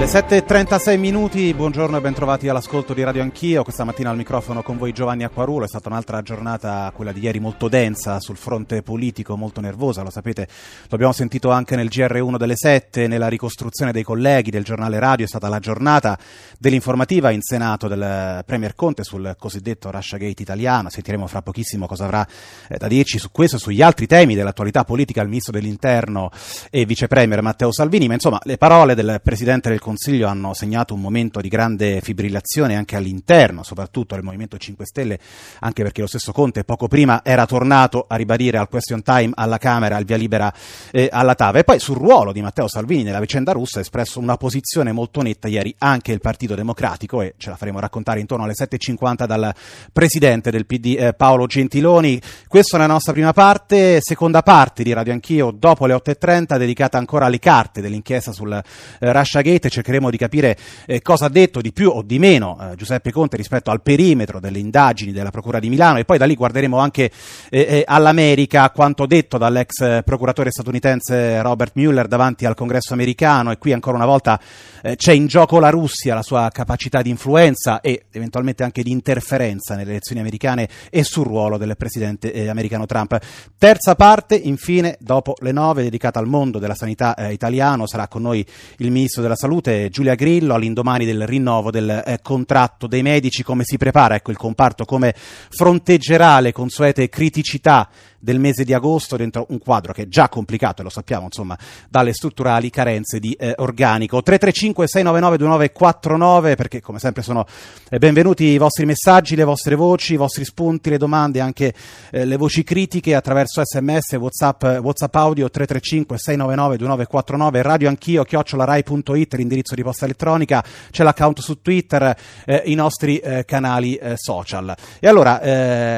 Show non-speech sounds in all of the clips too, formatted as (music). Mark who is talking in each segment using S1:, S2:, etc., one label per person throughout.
S1: Le 7.36 minuti, buongiorno e bentrovati all'ascolto di Radio Anch'io. Questa mattina al microfono con voi Giovanni Acquarulo. È stata un'altra giornata, quella di ieri, molto densa sul fronte politico, molto nervosa. Lo sapete, lo abbiamo sentito anche nel GR1 delle 7, nella ricostruzione dei colleghi del giornale radio. È stata la giornata dell'informativa in Senato del Premier Conte sul cosiddetto Russia Gate italiano. Sentiremo fra pochissimo cosa avrà eh, da dirci su questo e sugli altri temi dell'attualità politica il ministro dell'interno e vice premier Matteo Salvini. Ma insomma, le parole del presidente del Consiglio hanno segnato un momento di grande fibrillazione anche all'interno, soprattutto del Movimento 5 Stelle, anche perché lo stesso Conte poco prima era tornato a ribadire al question time alla Camera il via libera eh, alla TAV. E poi sul ruolo di Matteo Salvini nella vicenda russa ha espresso una posizione molto netta ieri anche il Partito Democratico e ce la faremo raccontare intorno alle 7.50 dal presidente del PD eh, Paolo Gentiloni. Questa è la nostra prima parte, seconda parte di Radio Anch'io dopo le 8.30 dedicata ancora alle carte dell'inchiesta sul eh, Russia Gate cercheremo di capire eh, cosa ha detto di più o di meno eh, Giuseppe Conte rispetto al perimetro delle indagini della Procura di Milano e poi da lì guarderemo anche eh, eh all'America quanto detto dall'ex eh, procuratore statunitense Robert Mueller davanti al congresso americano e qui ancora una volta eh, c'è in gioco la Russia, la sua capacità di influenza e eventualmente anche di interferenza nelle elezioni americane e sul ruolo del presidente americano Trump. Terza parte, infine, dopo le nove, dedicata al mondo della sanità italiano, sarà con noi il ministro della salute Salute Giulia Grillo all'indomani del rinnovo del eh, contratto dei medici, come si prepara? Ecco, il comparto, come fronteggerà le consuete criticità del mese di agosto dentro un quadro che è già complicato e lo sappiamo insomma dalle strutturali carenze di eh, organico. 335 699 2949 perché come sempre sono eh, benvenuti i vostri messaggi le vostre voci i vostri spunti le domande anche eh, le voci critiche attraverso sms whatsapp, whatsapp audio 335 699 2949 radio anch'io chiocciolarai.it l'indirizzo di posta elettronica c'è l'account su twitter eh, i nostri eh, canali eh, social. E allora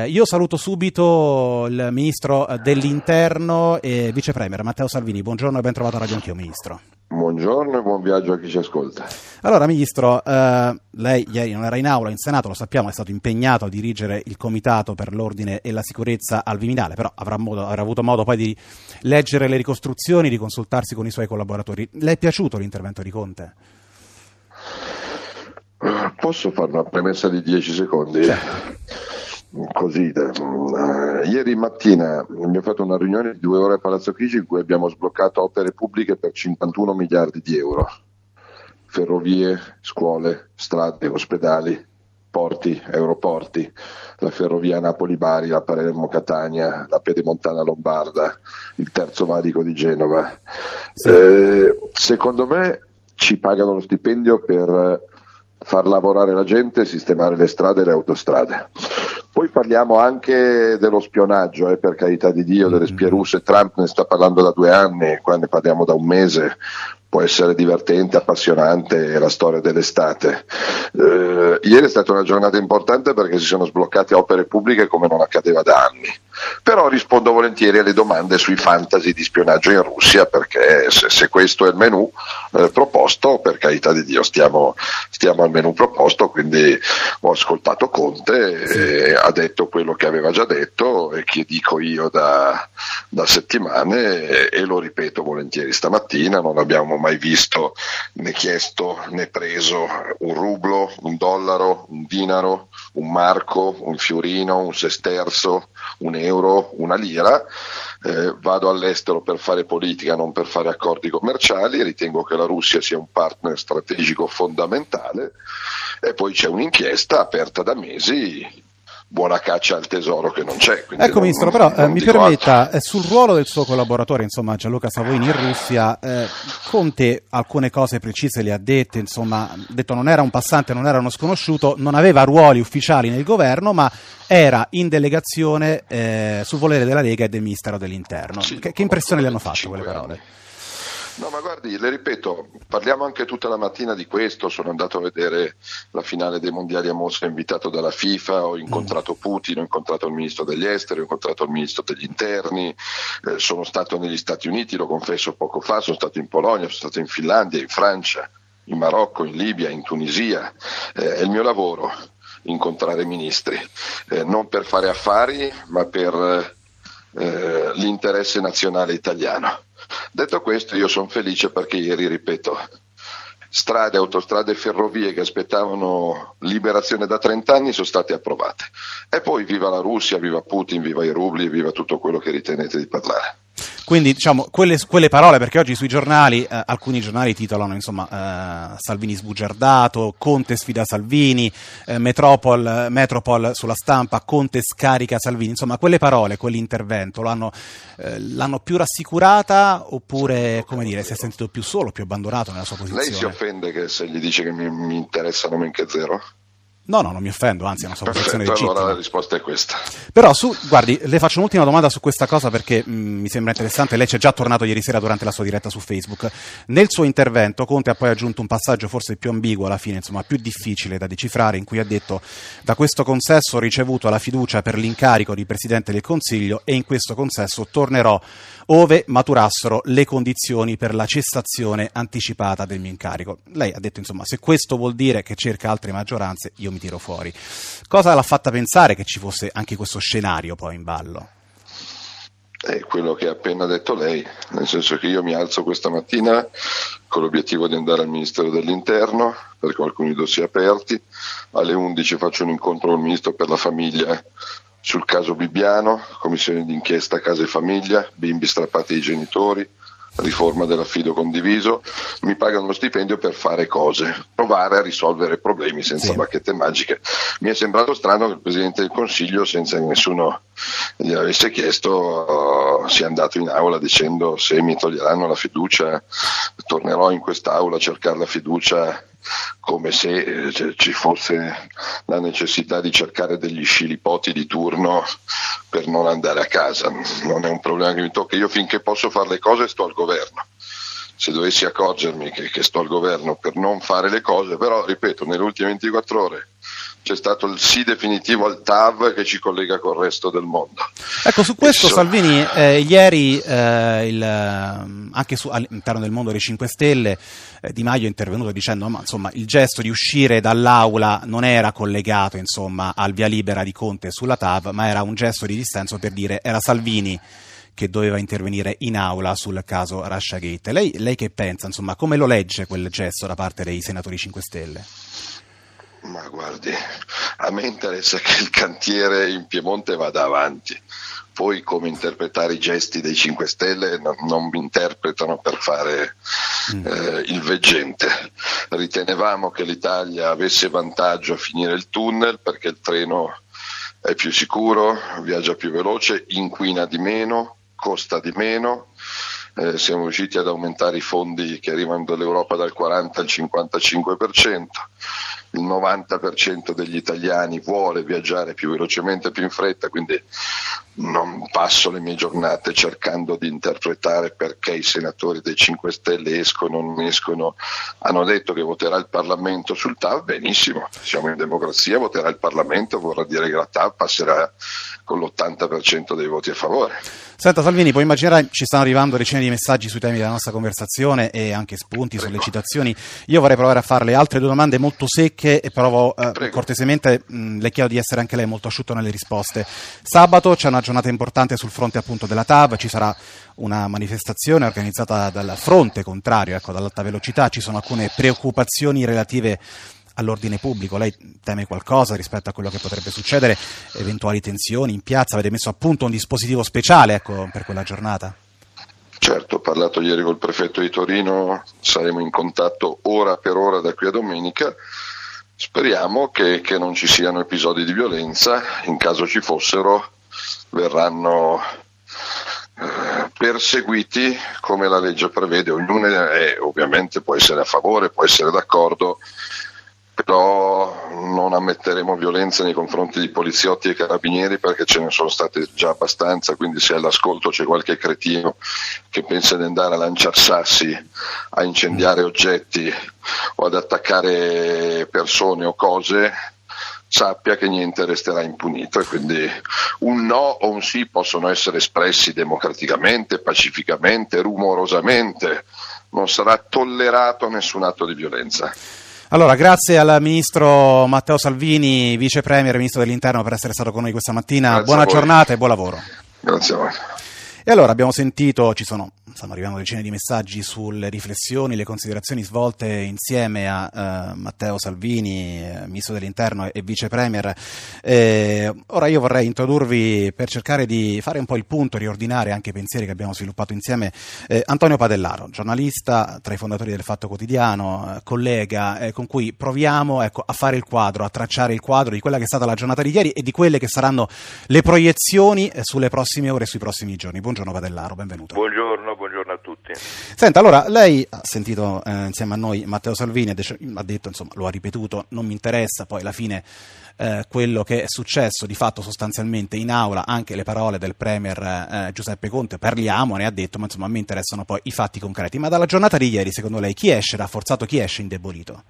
S1: io saluto subito il ministro ministro eh, dell'interno e vice premier Matteo Salvini. Buongiorno e ben trovato a Radio Anch'io, ministro.
S2: Buongiorno e buon viaggio a chi ci ascolta.
S1: Allora, Ministro, eh, lei ieri non era in aula, in Senato, lo sappiamo, è stato impegnato a dirigere il Comitato per l'Ordine e la Sicurezza al Viminale, però avrà, modo, avrà avuto modo poi di leggere le ricostruzioni, di consultarsi con i suoi collaboratori. Le è piaciuto l'intervento di Conte?
S2: Posso fare una premessa di 10 secondi? Certo così. Uh, ieri mattina abbiamo fatto una riunione di due ore a Palazzo Chigi in cui abbiamo sbloccato opere pubbliche per 51 miliardi di euro. Ferrovie, scuole, strade, ospedali, porti, aeroporti, la ferrovia Napoli-Bari, la Palermo-Catania, la Pedemontana Lombarda, il terzo valico di Genova. Sì. Eh, secondo me ci pagano lo stipendio per far lavorare la gente sistemare le strade e le autostrade. Poi parliamo anche dello spionaggio, eh, per carità di Dio, delle spie mm-hmm. russe. Trump ne sta parlando da due anni, qua ne parliamo da un mese. Può essere divertente, appassionante la storia dell'estate. Eh, ieri è stata una giornata importante perché si sono sbloccate opere pubbliche come non accadeva da anni però rispondo volentieri alle domande sui fantasy di spionaggio in Russia perché se, se questo è il menù eh, proposto, per carità di Dio stiamo, stiamo, al menù proposto, quindi ho ascoltato Conte, sì. e ha detto quello che aveva già detto e che dico io da, da settimane e, e, lo ripeto volentieri stamattina, non abbiamo mai visto né chiesto né preso un rublo, un dollaro, un dinaro, un marco, un fiorino, un sesterzo, un euro, una lira, eh, vado all'estero per fare politica, non per fare accordi commerciali, ritengo che la Russia sia un partner strategico fondamentale e poi c'è un'inchiesta aperta da mesi buona caccia al tesoro che non c'è.
S1: Ecco, non, Ministro, però eh, mi permetta, eh, sul ruolo del suo collaboratore, insomma, Gianluca Savoini in Russia, eh, Conte alcune cose precise le ha dette, insomma, ha detto non era un passante, non era uno sconosciuto, non aveva ruoli ufficiali nel governo, ma era in delegazione eh, sul volere della Lega e del Ministero dell'Interno. Sì, che, che impressione le hanno fatto quelle parole?
S2: Anni. No, ma guardi, le ripeto, parliamo anche tutta la mattina di questo. Sono andato a vedere la finale dei mondiali a Mosca invitato dalla FIFA, ho incontrato Putin, ho incontrato il ministro degli esteri, ho incontrato il ministro degli interni, eh, sono stato negli Stati Uniti, lo confesso poco fa, sono stato in Polonia, sono stato in Finlandia, in Francia, in Marocco, in Libia, in Tunisia. Eh, è il mio lavoro incontrare ministri, eh, non per fare affari, ma per eh, l'interesse nazionale italiano. Detto questo, io sono felice perché ieri, ripeto, strade, autostrade e ferrovie che aspettavano liberazione da 30 anni sono state approvate. E poi viva la Russia, viva Putin, viva i rubli, viva tutto quello che ritenete di parlare.
S1: Quindi diciamo quelle, quelle, parole, perché oggi sui giornali, eh, alcuni giornali titolano insomma eh, Salvini sbugiardato, Conte sfida Salvini, eh, Metropol, Metropol, sulla stampa, Conte scarica Salvini, insomma quelle parole, quell'intervento l'hanno, eh, l'hanno più rassicurata oppure come dire, si è sentito più solo, più abbandonato nella sua posizione?
S2: Lei si offende che se gli dice che mi, mi interessano men che zero?
S1: No, no, non mi offendo, anzi è una sua posizione legittima.
S2: Allora la risposta è questa.
S1: Però su, guardi, le faccio un'ultima domanda su questa cosa perché mh, mm, mi sembra interessante. Lei ci è già tornato ieri sera durante la sua diretta su Facebook. Nel suo intervento Conte ha poi aggiunto un passaggio forse più ambiguo alla fine, insomma più difficile da decifrare, in cui ha detto da questo consesso ho ricevuto la fiducia per l'incarico di Presidente del Consiglio e in questo consesso tornerò ove maturassero le condizioni per la cessazione anticipata del mio incarico. Lei ha detto insomma se questo vuol dire che cerca altre maggioranze io mi tiro fuori. Cosa l'ha fatta pensare che ci fosse anche questo scenario poi in ballo?
S2: È quello che ha appena detto lei, nel senso che io mi alzo questa mattina con l'obiettivo di andare al Ministero dell'Interno perché ho alcuni dossier aperti, alle 11 faccio un incontro con il Ministro per la Famiglia sul caso Bibbiano, commissione d'inchiesta casa e famiglia, bimbi strappati ai genitori, riforma dell'affido condiviso, mi pagano lo stipendio per fare cose, provare a risolvere problemi senza sì. bacchette magiche. Mi è sembrato strano che il Presidente del Consiglio, senza che nessuno gli avesse chiesto, uh, sia andato in aula dicendo se mi toglieranno la fiducia tornerò in quest'aula a cercare la fiducia come se eh, ci fosse la necessità di cercare degli scilipoti di turno per non andare a casa. Non è un problema che mi tocca. Io finché posso fare le cose sto al governo. Se dovessi accorgermi che, che sto al governo per non fare le cose, però ripeto, nelle ultime 24 ore c'è stato il sì definitivo al TAV che ci collega col resto del mondo.
S1: Ecco, su questo so... Salvini eh, ieri eh, il, eh, anche su, all'interno del mondo dei 5 Stelle eh, Di Maio è intervenuto dicendo ma insomma il gesto di uscire dall'aula non era collegato insomma al via libera di Conte sulla TAV, ma era un gesto di dissenso per dire era Salvini che doveva intervenire in aula sul caso Russia Gate. Lei, lei che pensa, insomma, come lo legge quel gesto da parte dei senatori 5 Stelle?
S2: Ma guardi, a me interessa che il cantiere in Piemonte vada avanti. Poi come interpretare i gesti dei 5 Stelle no, non mi interpretano per fare mm. eh, il veggente. Ritenevamo che l'Italia avesse vantaggio a finire il tunnel perché il treno è più sicuro, viaggia più veloce, inquina di meno, costa di meno. Eh, siamo riusciti ad aumentare i fondi che arrivano dall'Europa dal 40 al 55% il 90% degli italiani vuole viaggiare più velocemente, più in fretta, quindi non passo le mie giornate cercando di interpretare perché i senatori dei 5 Stelle escono o non escono. Hanno detto che voterà il Parlamento sul TAV, benissimo, siamo in democrazia, voterà il Parlamento, vorrà dire che la TAV passerà con l'80% dei voti a favore.
S1: Senta Salvini, puoi immaginare ci stanno arrivando decine di messaggi sui temi della nostra conversazione e anche spunti, Prego. sollecitazioni. Io vorrei provare a farle altre due domande molto secche e provo eh, cortesemente, mh, le chiedo di essere anche lei molto asciutto nelle risposte. Sabato c'è una giornata importante sul fronte appunto della TAV, ci sarà una manifestazione organizzata dal fronte contrario, ecco, dall'alta velocità, ci sono alcune preoccupazioni relative all'ordine pubblico. Lei teme qualcosa rispetto a quello che potrebbe succedere, eventuali tensioni in piazza? Avete messo a punto un dispositivo speciale ecco, per quella giornata?
S2: Certo, ho parlato ieri col prefetto di Torino, saremo in contatto ora per ora da qui a domenica. Speriamo che, che non ci siano episodi di violenza, in caso ci fossero verranno eh, perseguiti come la legge prevede, ognuno è, ovviamente può essere a favore, può essere d'accordo, però non ammetteremo violenza nei confronti di poliziotti e carabinieri perché ce ne sono state già abbastanza, quindi se all'ascolto c'è qualche cretino che pensa di andare a lanciare sassi, a incendiare oggetti o ad attaccare persone o cose, sappia che niente resterà impunito e quindi un no o un sì possono essere espressi democraticamente, pacificamente, rumorosamente, non sarà tollerato nessun atto di violenza.
S1: Allora, grazie al ministro Matteo Salvini, vice premier, ministro dell'interno, per essere stato con noi questa mattina.
S2: Grazie
S1: Buona giornata e buon lavoro.
S2: Grazie a voi.
S1: E allora abbiamo sentito, ci sono, stanno arrivando decine di messaggi sulle riflessioni, le considerazioni svolte insieme a eh, Matteo Salvini, eh, ministro dell'interno e vice premier. Eh, ora io vorrei introdurvi per cercare di fare un po' il punto, riordinare anche i pensieri che abbiamo sviluppato insieme eh, Antonio Padellaro, giornalista tra i fondatori del Fatto Quotidiano, eh, collega con cui proviamo ecco, a fare il quadro, a tracciare il quadro di quella che è stata la giornata di ieri e di quelle che saranno le proiezioni sulle prossime ore e sui prossimi giorni. Buongiorno Padellaro, benvenuto.
S3: Buongiorno,
S1: Senta, allora lei ha sentito eh, insieme a noi Matteo Salvini, ha detto, insomma, lo ha ripetuto, non mi interessa poi alla fine eh, quello che è successo di fatto sostanzialmente in aula, anche le parole del Premier eh, Giuseppe Conte, parliamone, ha detto, ma insomma a me interessano poi i fatti concreti. Ma dalla giornata di ieri, secondo lei, chi esce rafforzato, chi esce indebolito?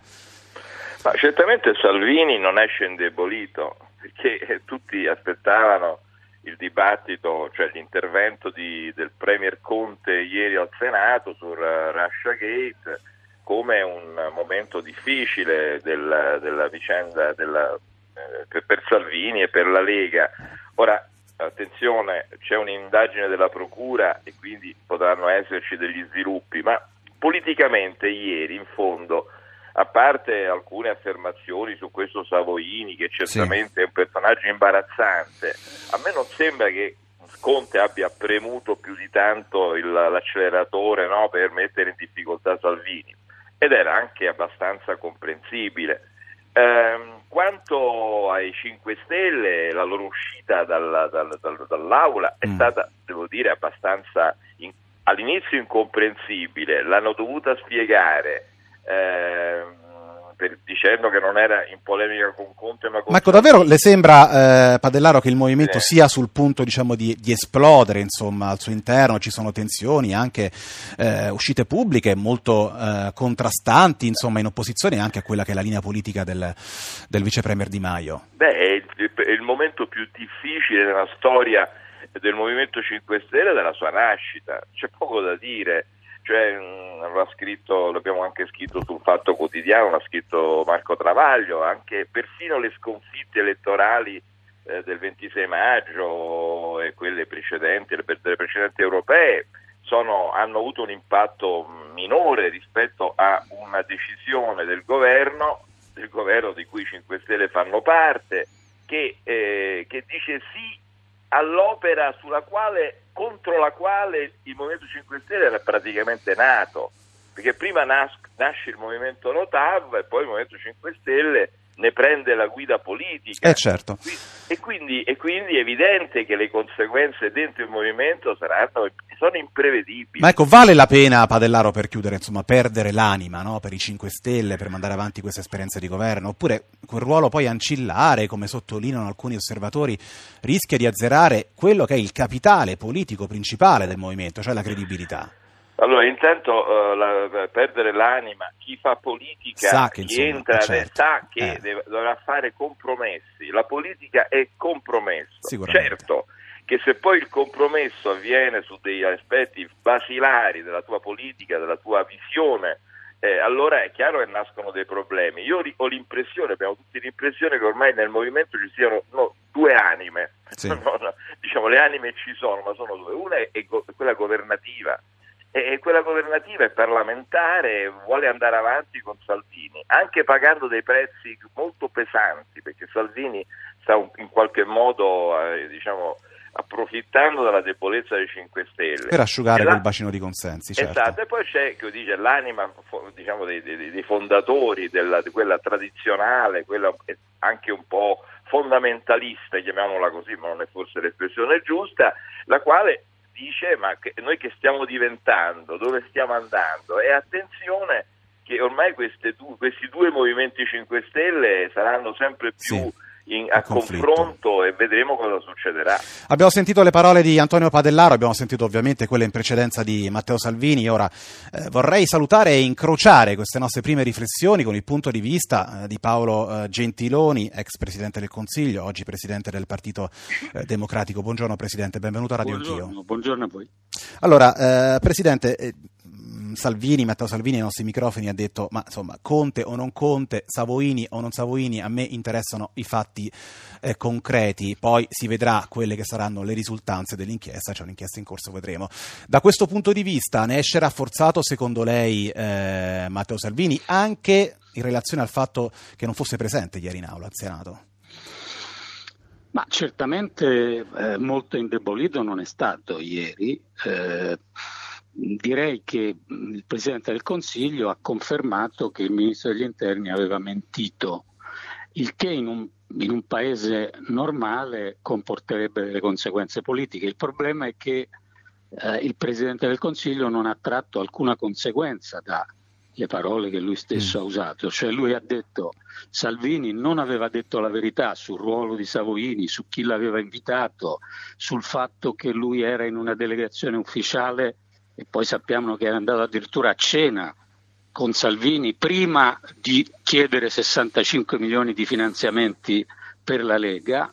S3: Ma certamente Salvini non esce indebolito, perché tutti aspettavano il dibattito, cioè l'intervento di, del Premier Conte ieri al Senato sul Russia Gate come un momento difficile del, della vicenda della, eh, per Salvini e per la Lega. Ora, attenzione, c'è un'indagine della Procura e quindi potranno esserci degli sviluppi, ma politicamente ieri in fondo a parte alcune affermazioni su questo Savoini, che certamente sì. è un personaggio imbarazzante, a me non sembra che Conte abbia premuto più di tanto il, l'acceleratore no, per mettere in difficoltà Salvini ed era anche abbastanza comprensibile. Ehm, quanto ai 5 Stelle, la loro uscita dal, dal, dal, dall'aula è mm. stata, devo dire, abbastanza in, all'inizio incomprensibile, l'hanno dovuta spiegare eh, per, dicendo che non era in polemica con Conte ma con
S1: Ma ecco, davvero le sembra, eh, Padellaro, che il movimento eh. sia sul punto diciamo, di, di, esplodere insomma, al suo interno? Ci sono tensioni, anche eh, uscite pubbliche molto eh, contrastanti insomma, in opposizione anche a quella che è la linea politica del, del vice premier Di Maio?
S3: Beh, è il, è il momento più difficile nella storia del Movimento 5 Stelle della sua nascita, c'è poco da dire cioè, l'ha scritto, l'abbiamo anche scritto sul Fatto Quotidiano, l'ha scritto Marco Travaglio, anche persino le sconfitte elettorali eh, del 26 maggio e quelle precedenti, le, le precedenti europee, sono, hanno avuto un impatto minore rispetto a una decisione del governo, del governo di cui i 5 Stelle fanno parte, che, eh, che dice sì all'opera quale, contro la quale il Movimento 5 Stelle era praticamente nato, perché prima nas- nasce il Movimento Notav e poi il Movimento 5 Stelle ne prende la guida politica.
S1: Eh certo.
S3: E quindi, e quindi, è evidente che le conseguenze dentro il movimento saranno, sono imprevedibili.
S1: Ma ecco, vale la pena, Padellaro, per chiudere, insomma, perdere l'anima no? per i 5 Stelle, per mandare avanti questa esperienza di governo? Oppure quel ruolo poi ancillare, come sottolineano alcuni osservatori, rischia di azzerare quello che è il capitale politico principale del movimento, cioè la credibilità?
S3: Allora, intanto uh, la, perdere l'anima, chi fa politica, sa che, chi insomma, entra, certo. sa che eh. deve, dovrà fare compromessi. La politica è compromesso. Certo che se poi il compromesso avviene su degli aspetti basilari della tua politica, della tua visione, eh, allora è chiaro che nascono dei problemi. Io ho l'impressione, abbiamo tutti l'impressione che ormai nel movimento ci siano no, due anime, sì. (laughs) no, no, diciamo le anime ci sono, ma sono due. Una è go- quella governativa e quella governativa è parlamentare, vuole andare avanti con Salvini, anche pagando dei prezzi molto pesanti, perché Salvini sta in qualche modo eh, diciamo, approfittando della debolezza dei 5 Stelle.
S1: Per asciugare quel bacino di consensi, certo.
S3: Esatto, e poi c'è dice, l'anima diciamo, dei, dei, dei, fondatori della, di quella tradizionale, quella anche un po' fondamentalista, chiamiamola così, ma non è forse l'espressione giusta, la quale dice ma che, noi che stiamo diventando, dove stiamo andando? E attenzione che ormai due, questi due movimenti 5 Stelle saranno sempre più... Sì in, a confronto e vedremo cosa succederà.
S1: Abbiamo sentito le parole di Antonio Padellaro, abbiamo sentito ovviamente quelle in precedenza di Matteo Salvini. Ora eh, vorrei salutare e incrociare queste nostre prime riflessioni con il punto di vista eh, di Paolo eh, Gentiloni, ex presidente del Consiglio, oggi presidente del Partito eh, Democratico. Buongiorno Presidente, benvenuto a Radio
S4: buongiorno, Anch'io. Buongiorno a voi.
S1: Allora, eh, Presidente, eh, Salvini, Matteo Salvini ai nostri microfoni ha detto ma insomma Conte o non Conte, Savoini o non Savoini, a me interessano i fatti eh, concreti, poi si vedrà quelle che saranno le risultanze dell'inchiesta, c'è un'inchiesta in corso, vedremo. Da questo punto di vista ne esce rafforzato secondo lei eh, Matteo Salvini anche in relazione al fatto che non fosse presente ieri in aula al Senato?
S4: Ma certamente eh, molto indebolito non è stato ieri. Eh, direi che il Presidente del Consiglio ha confermato che il Ministro degli Interni aveva mentito, il che in un, in un paese normale comporterebbe delle conseguenze politiche. Il problema è che eh, il Presidente del Consiglio non ha tratto alcuna conseguenza da le parole che lui stesso mm. ha usato, cioè lui ha detto Salvini non aveva detto la verità sul ruolo di Savoini, su chi l'aveva invitato, sul fatto che lui era in una delegazione ufficiale e poi sappiamo che era andato addirittura a cena con Salvini prima di chiedere 65 milioni di finanziamenti per la Lega.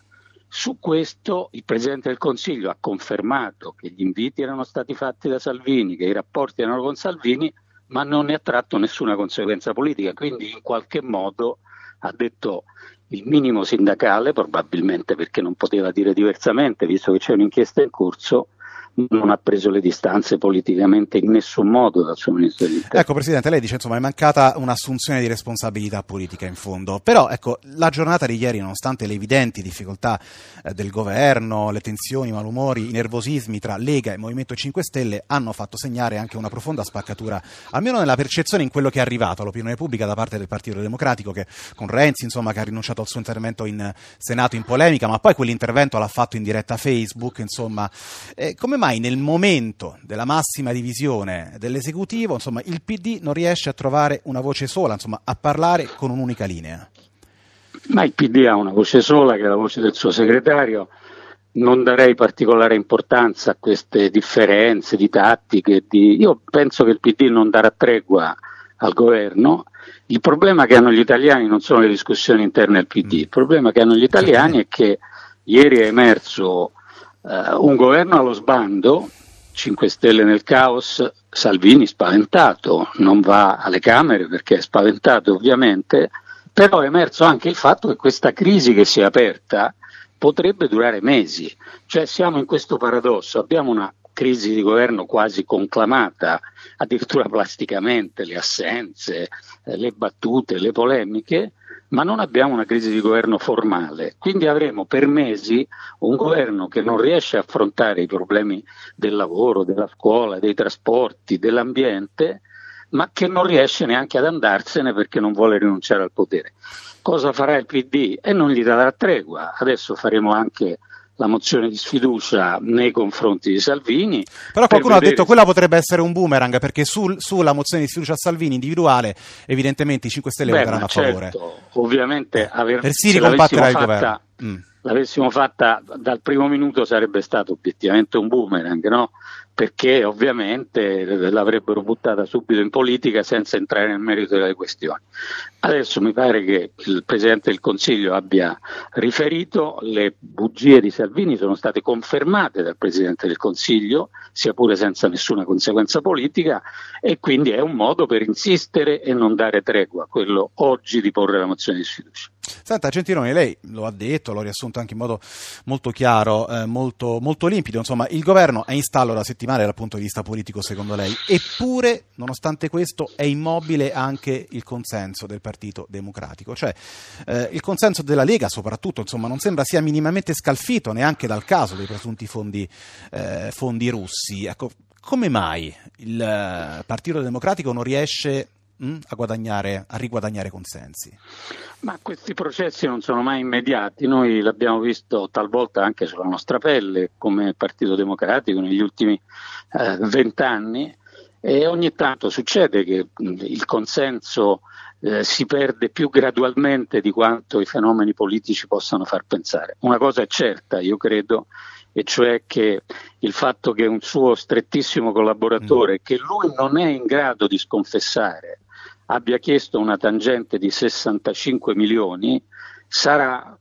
S4: Su questo il Presidente del Consiglio ha confermato che gli inviti erano stati fatti da Salvini, che i rapporti erano con Salvini, ma non ne ha tratto nessuna conseguenza politica, quindi in qualche modo ha detto il minimo sindacale, probabilmente perché non poteva dire diversamente, visto che c'è un'inchiesta in corso, non ha preso le distanze politicamente in nessun modo dal suo ministro dell'interno.
S1: Ecco Presidente, lei dice insomma è mancata un'assunzione di responsabilità politica in fondo, però ecco la giornata di ieri nonostante le evidenti difficoltà eh, del governo, le tensioni, i malumori, i nervosismi tra Lega e Movimento 5 Stelle hanno fatto segnare anche una profonda spaccatura, almeno nella percezione in quello che è arrivato all'opinione pubblica da parte del Partito Democratico che con Renzi insomma che ha rinunciato al suo intervento in Senato in polemica, ma poi quell'intervento l'ha fatto in diretta Facebook, insomma eh, come mai nel momento della massima divisione dell'esecutivo, insomma, il PD non riesce a trovare una voce sola, insomma, a parlare con un'unica linea?
S4: Ma il PD ha una voce sola, che è la voce del suo segretario. Non darei particolare importanza a queste differenze di tattiche. Di... Io penso che il PD non darà tregua al governo. Il problema che hanno gli italiani non sono le discussioni interne al PD, il problema che hanno gli italiani è che ieri è emerso uh, un governo allo sbando, 5 Stelle nel caos, Salvini spaventato, non va alle Camere perché è spaventato ovviamente, però è emerso anche il fatto che questa crisi che si è aperta potrebbe durare mesi, cioè siamo in questo paradosso, abbiamo una crisi di governo quasi conclamata, addirittura (laughs) plasticamente, le assenze, eh, le battute, le polemiche, ma non abbiamo una crisi di governo formale, quindi avremo per mesi un governo che non riesce a affrontare i problemi del lavoro, della scuola, dei trasporti, dell'ambiente, ma che non riesce neanche ad andarsene perché non vuole rinunciare al potere. Cosa farà il PD? E non gli darà tregua. Adesso faremo anche la mozione di sfiducia nei confronti di Salvini.
S1: Però qualcuno ha detto che quella potrebbe essere un boomerang perché sul, sulla mozione di sfiducia a Salvini individuale evidentemente i 5 Stelle Beh, voteranno a
S4: certo,
S1: favore.
S4: Ovviamente aver,
S1: per si ricompatterà il governo.
S4: Mm. L'avessimo fatta dal primo minuto sarebbe stato obiettivamente un boomerang, no? perché ovviamente l'avrebbero buttata subito in politica senza entrare nel merito delle questioni. Adesso mi pare che il Presidente del Consiglio abbia riferito, le bugie di Salvini sono state confermate dal Presidente del Consiglio, sia pure senza nessuna conseguenza politica, e quindi è un modo per insistere e non dare tregua, quello oggi di porre la mozione di sfiducia.
S1: Senta Gentiloni, lei lo ha detto, l'ho riassunto anche in modo molto chiaro, eh, molto, molto, limpido, insomma il governo è in stallo da settimane dal punto di vista politico secondo lei, eppure nonostante questo è immobile anche il consenso del Partito Democratico, cioè eh, il consenso della Lega soprattutto insomma, non sembra sia minimamente scalfito neanche dal caso dei presunti fondi, eh, fondi russi. Ecco, come mai il eh, Partito Democratico non riesce a, guadagnare, a riguadagnare consensi?
S4: Ma questi processi non sono mai immediati, noi l'abbiamo visto talvolta anche sulla nostra pelle come Partito Democratico negli ultimi eh, vent'anni eh, e ogni tanto succede che mh, il consenso eh, si perde più gradualmente di quanto i fenomeni politici possano far pensare. Una cosa è certa, io credo, e cioè che il fatto che un suo strettissimo collaboratore, mm. che lui non è in grado di sconfessare, abbia chiesto una tangente di 65 milioni sarà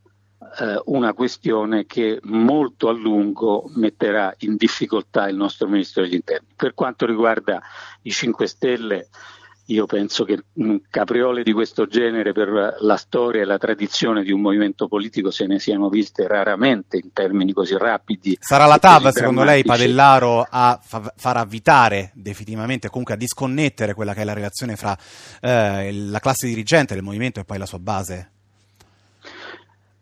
S4: eh, una questione che molto a lungo metterà in difficoltà il nostro Ministro degli Interni. Per quanto riguarda i 5 Stelle, io penso che capriole di questo genere per la storia e la tradizione di un movimento politico se ne siano viste raramente in termini così rapidi.
S1: Sarà la TAV, secondo lei, Padellaro, a fa- far avvitare definitivamente, comunque a disconnettere quella che è la relazione fra eh, la classe dirigente del movimento e poi la sua base?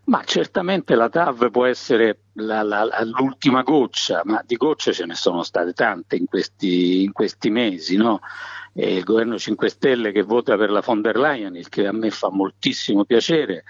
S4: Ma certamente la TAV può essere la, la, l'ultima goccia, ma di gocce ce ne sono state tante in questi, in questi mesi, no? Il governo 5 Stelle che vota per la von der Leyen, il che a me fa moltissimo piacere,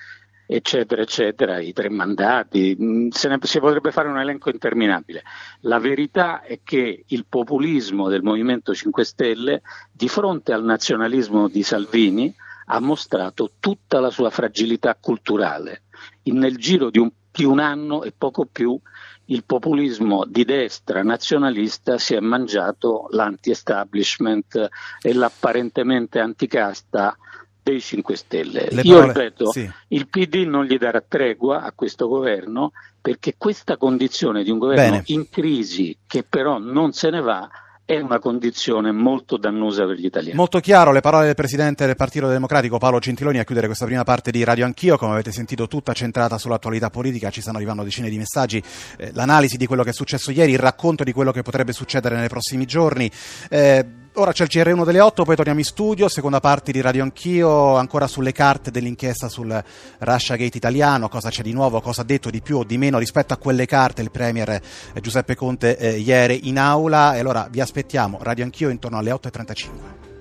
S4: eccetera, eccetera, i tre mandati, mm, se ne, si potrebbe fare un elenco interminabile. La verità è che il populismo del Movimento 5 Stelle di fronte al nazionalismo di Salvini ha mostrato tutta la sua fragilità culturale. nel giro di un, di un anno e poco più il populismo di destra nazionalista si è mangiato l'anti-establishment e l'apparentemente anticasta dei 5 Stelle. Le Io ripeto, sì. il PD non gli darà tregua a questo governo perché questa condizione di un governo Bene. in crisi che però non se ne va è una condizione molto dannosa per gli italiani.
S1: Molto chiaro le parole del Presidente del Partito Democratico Paolo Gentiloni a chiudere questa prima parte di Radio Anch'io, come avete sentito tutta centrata sull'attualità politica, ci stanno arrivando decine di messaggi, eh, l'analisi di quello che è successo ieri, il racconto di quello che potrebbe succedere nei prossimi giorni. Eh, Ora c'è il GR1 delle 8, poi torniamo in studio, seconda parte di Radio Anch'io, ancora sulle carte dell'inchiesta sul Russia Gate italiano, cosa c'è di nuovo, cosa ha detto di più o di meno rispetto a quelle carte il Premier Giuseppe Conte eh, ieri in aula e allora vi aspettiamo, Radio Anch'io intorno alle 8.35.